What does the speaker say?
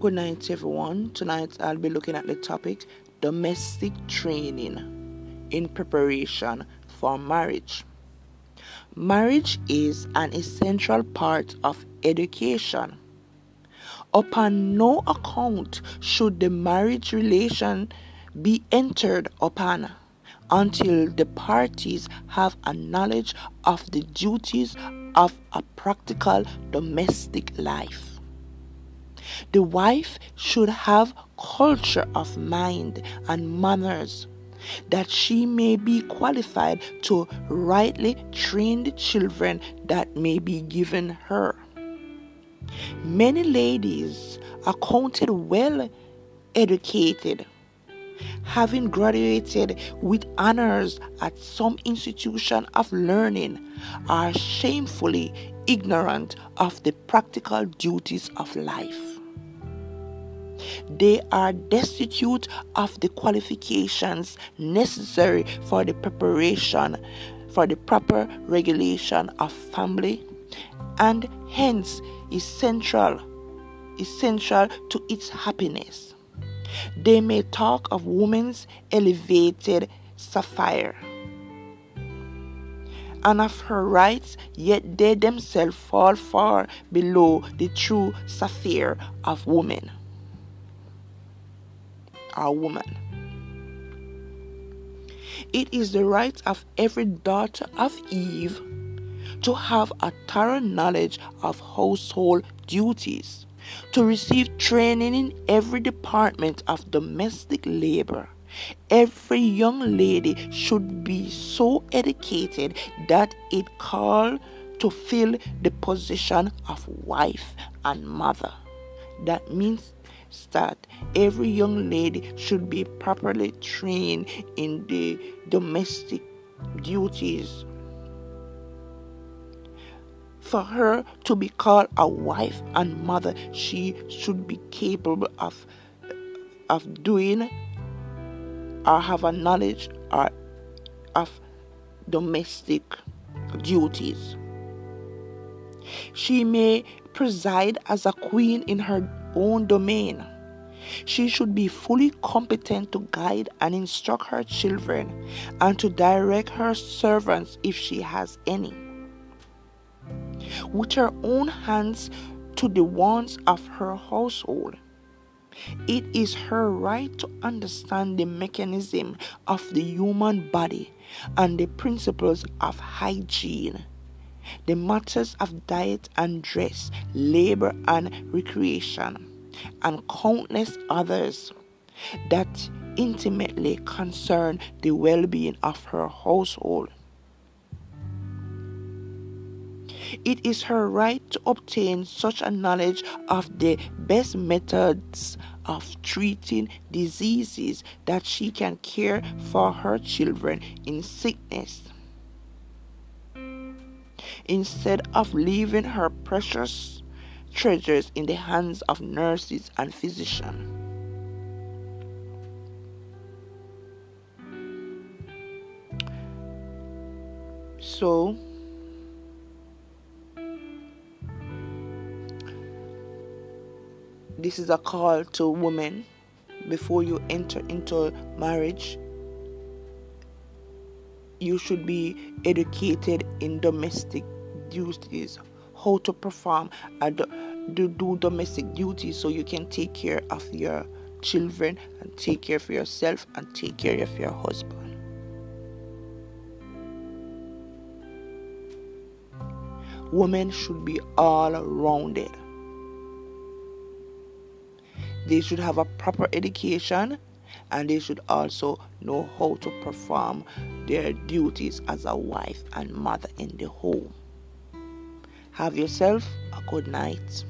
Good night, everyone. Tonight I'll be looking at the topic domestic training in preparation for marriage. Marriage is an essential part of education. Upon no account should the marriage relation be entered upon until the parties have a knowledge of the duties of a practical domestic life. The wife should have culture of mind and manners that she may be qualified to rightly train the children that may be given her. Many ladies are counted well educated having graduated with honors at some institution of learning, are shamefully ignorant of the practical duties of life. They are destitute of the qualifications necessary for the preparation for the proper regulation of family and hence essential essential to its happiness. They may talk of woman's elevated sapphire and of her rights, yet they themselves fall far below the true sapphire of woman. Our woman. It is the right of every daughter of Eve to have a thorough knowledge of household duties to receive training in every department of domestic labor. Every young lady should be so educated that it call to fill the position of wife and mother. That means that every young lady should be properly trained in the domestic duties for her to be called a wife and mother, she should be capable of, of doing or have a knowledge or of domestic duties. She may preside as a queen in her own domain. She should be fully competent to guide and instruct her children and to direct her servants if she has any with her own hands to the wants of her household. It is her right to understand the mechanism of the human body and the principles of hygiene, the matters of diet and dress, labor and recreation, and countless others that intimately concern the well being of her household. It is her right to obtain such a knowledge of the best methods of treating diseases that she can care for her children in sickness. Instead of leaving her precious treasures in the hands of nurses and physicians. So, this is a call to women before you enter into marriage you should be educated in domestic duties how to perform and do, do domestic duties so you can take care of your children and take care of yourself and take care of your husband. Women should be all rounded they should have a proper education and they should also know how to perform their duties as a wife and mother in the home. Have yourself a good night.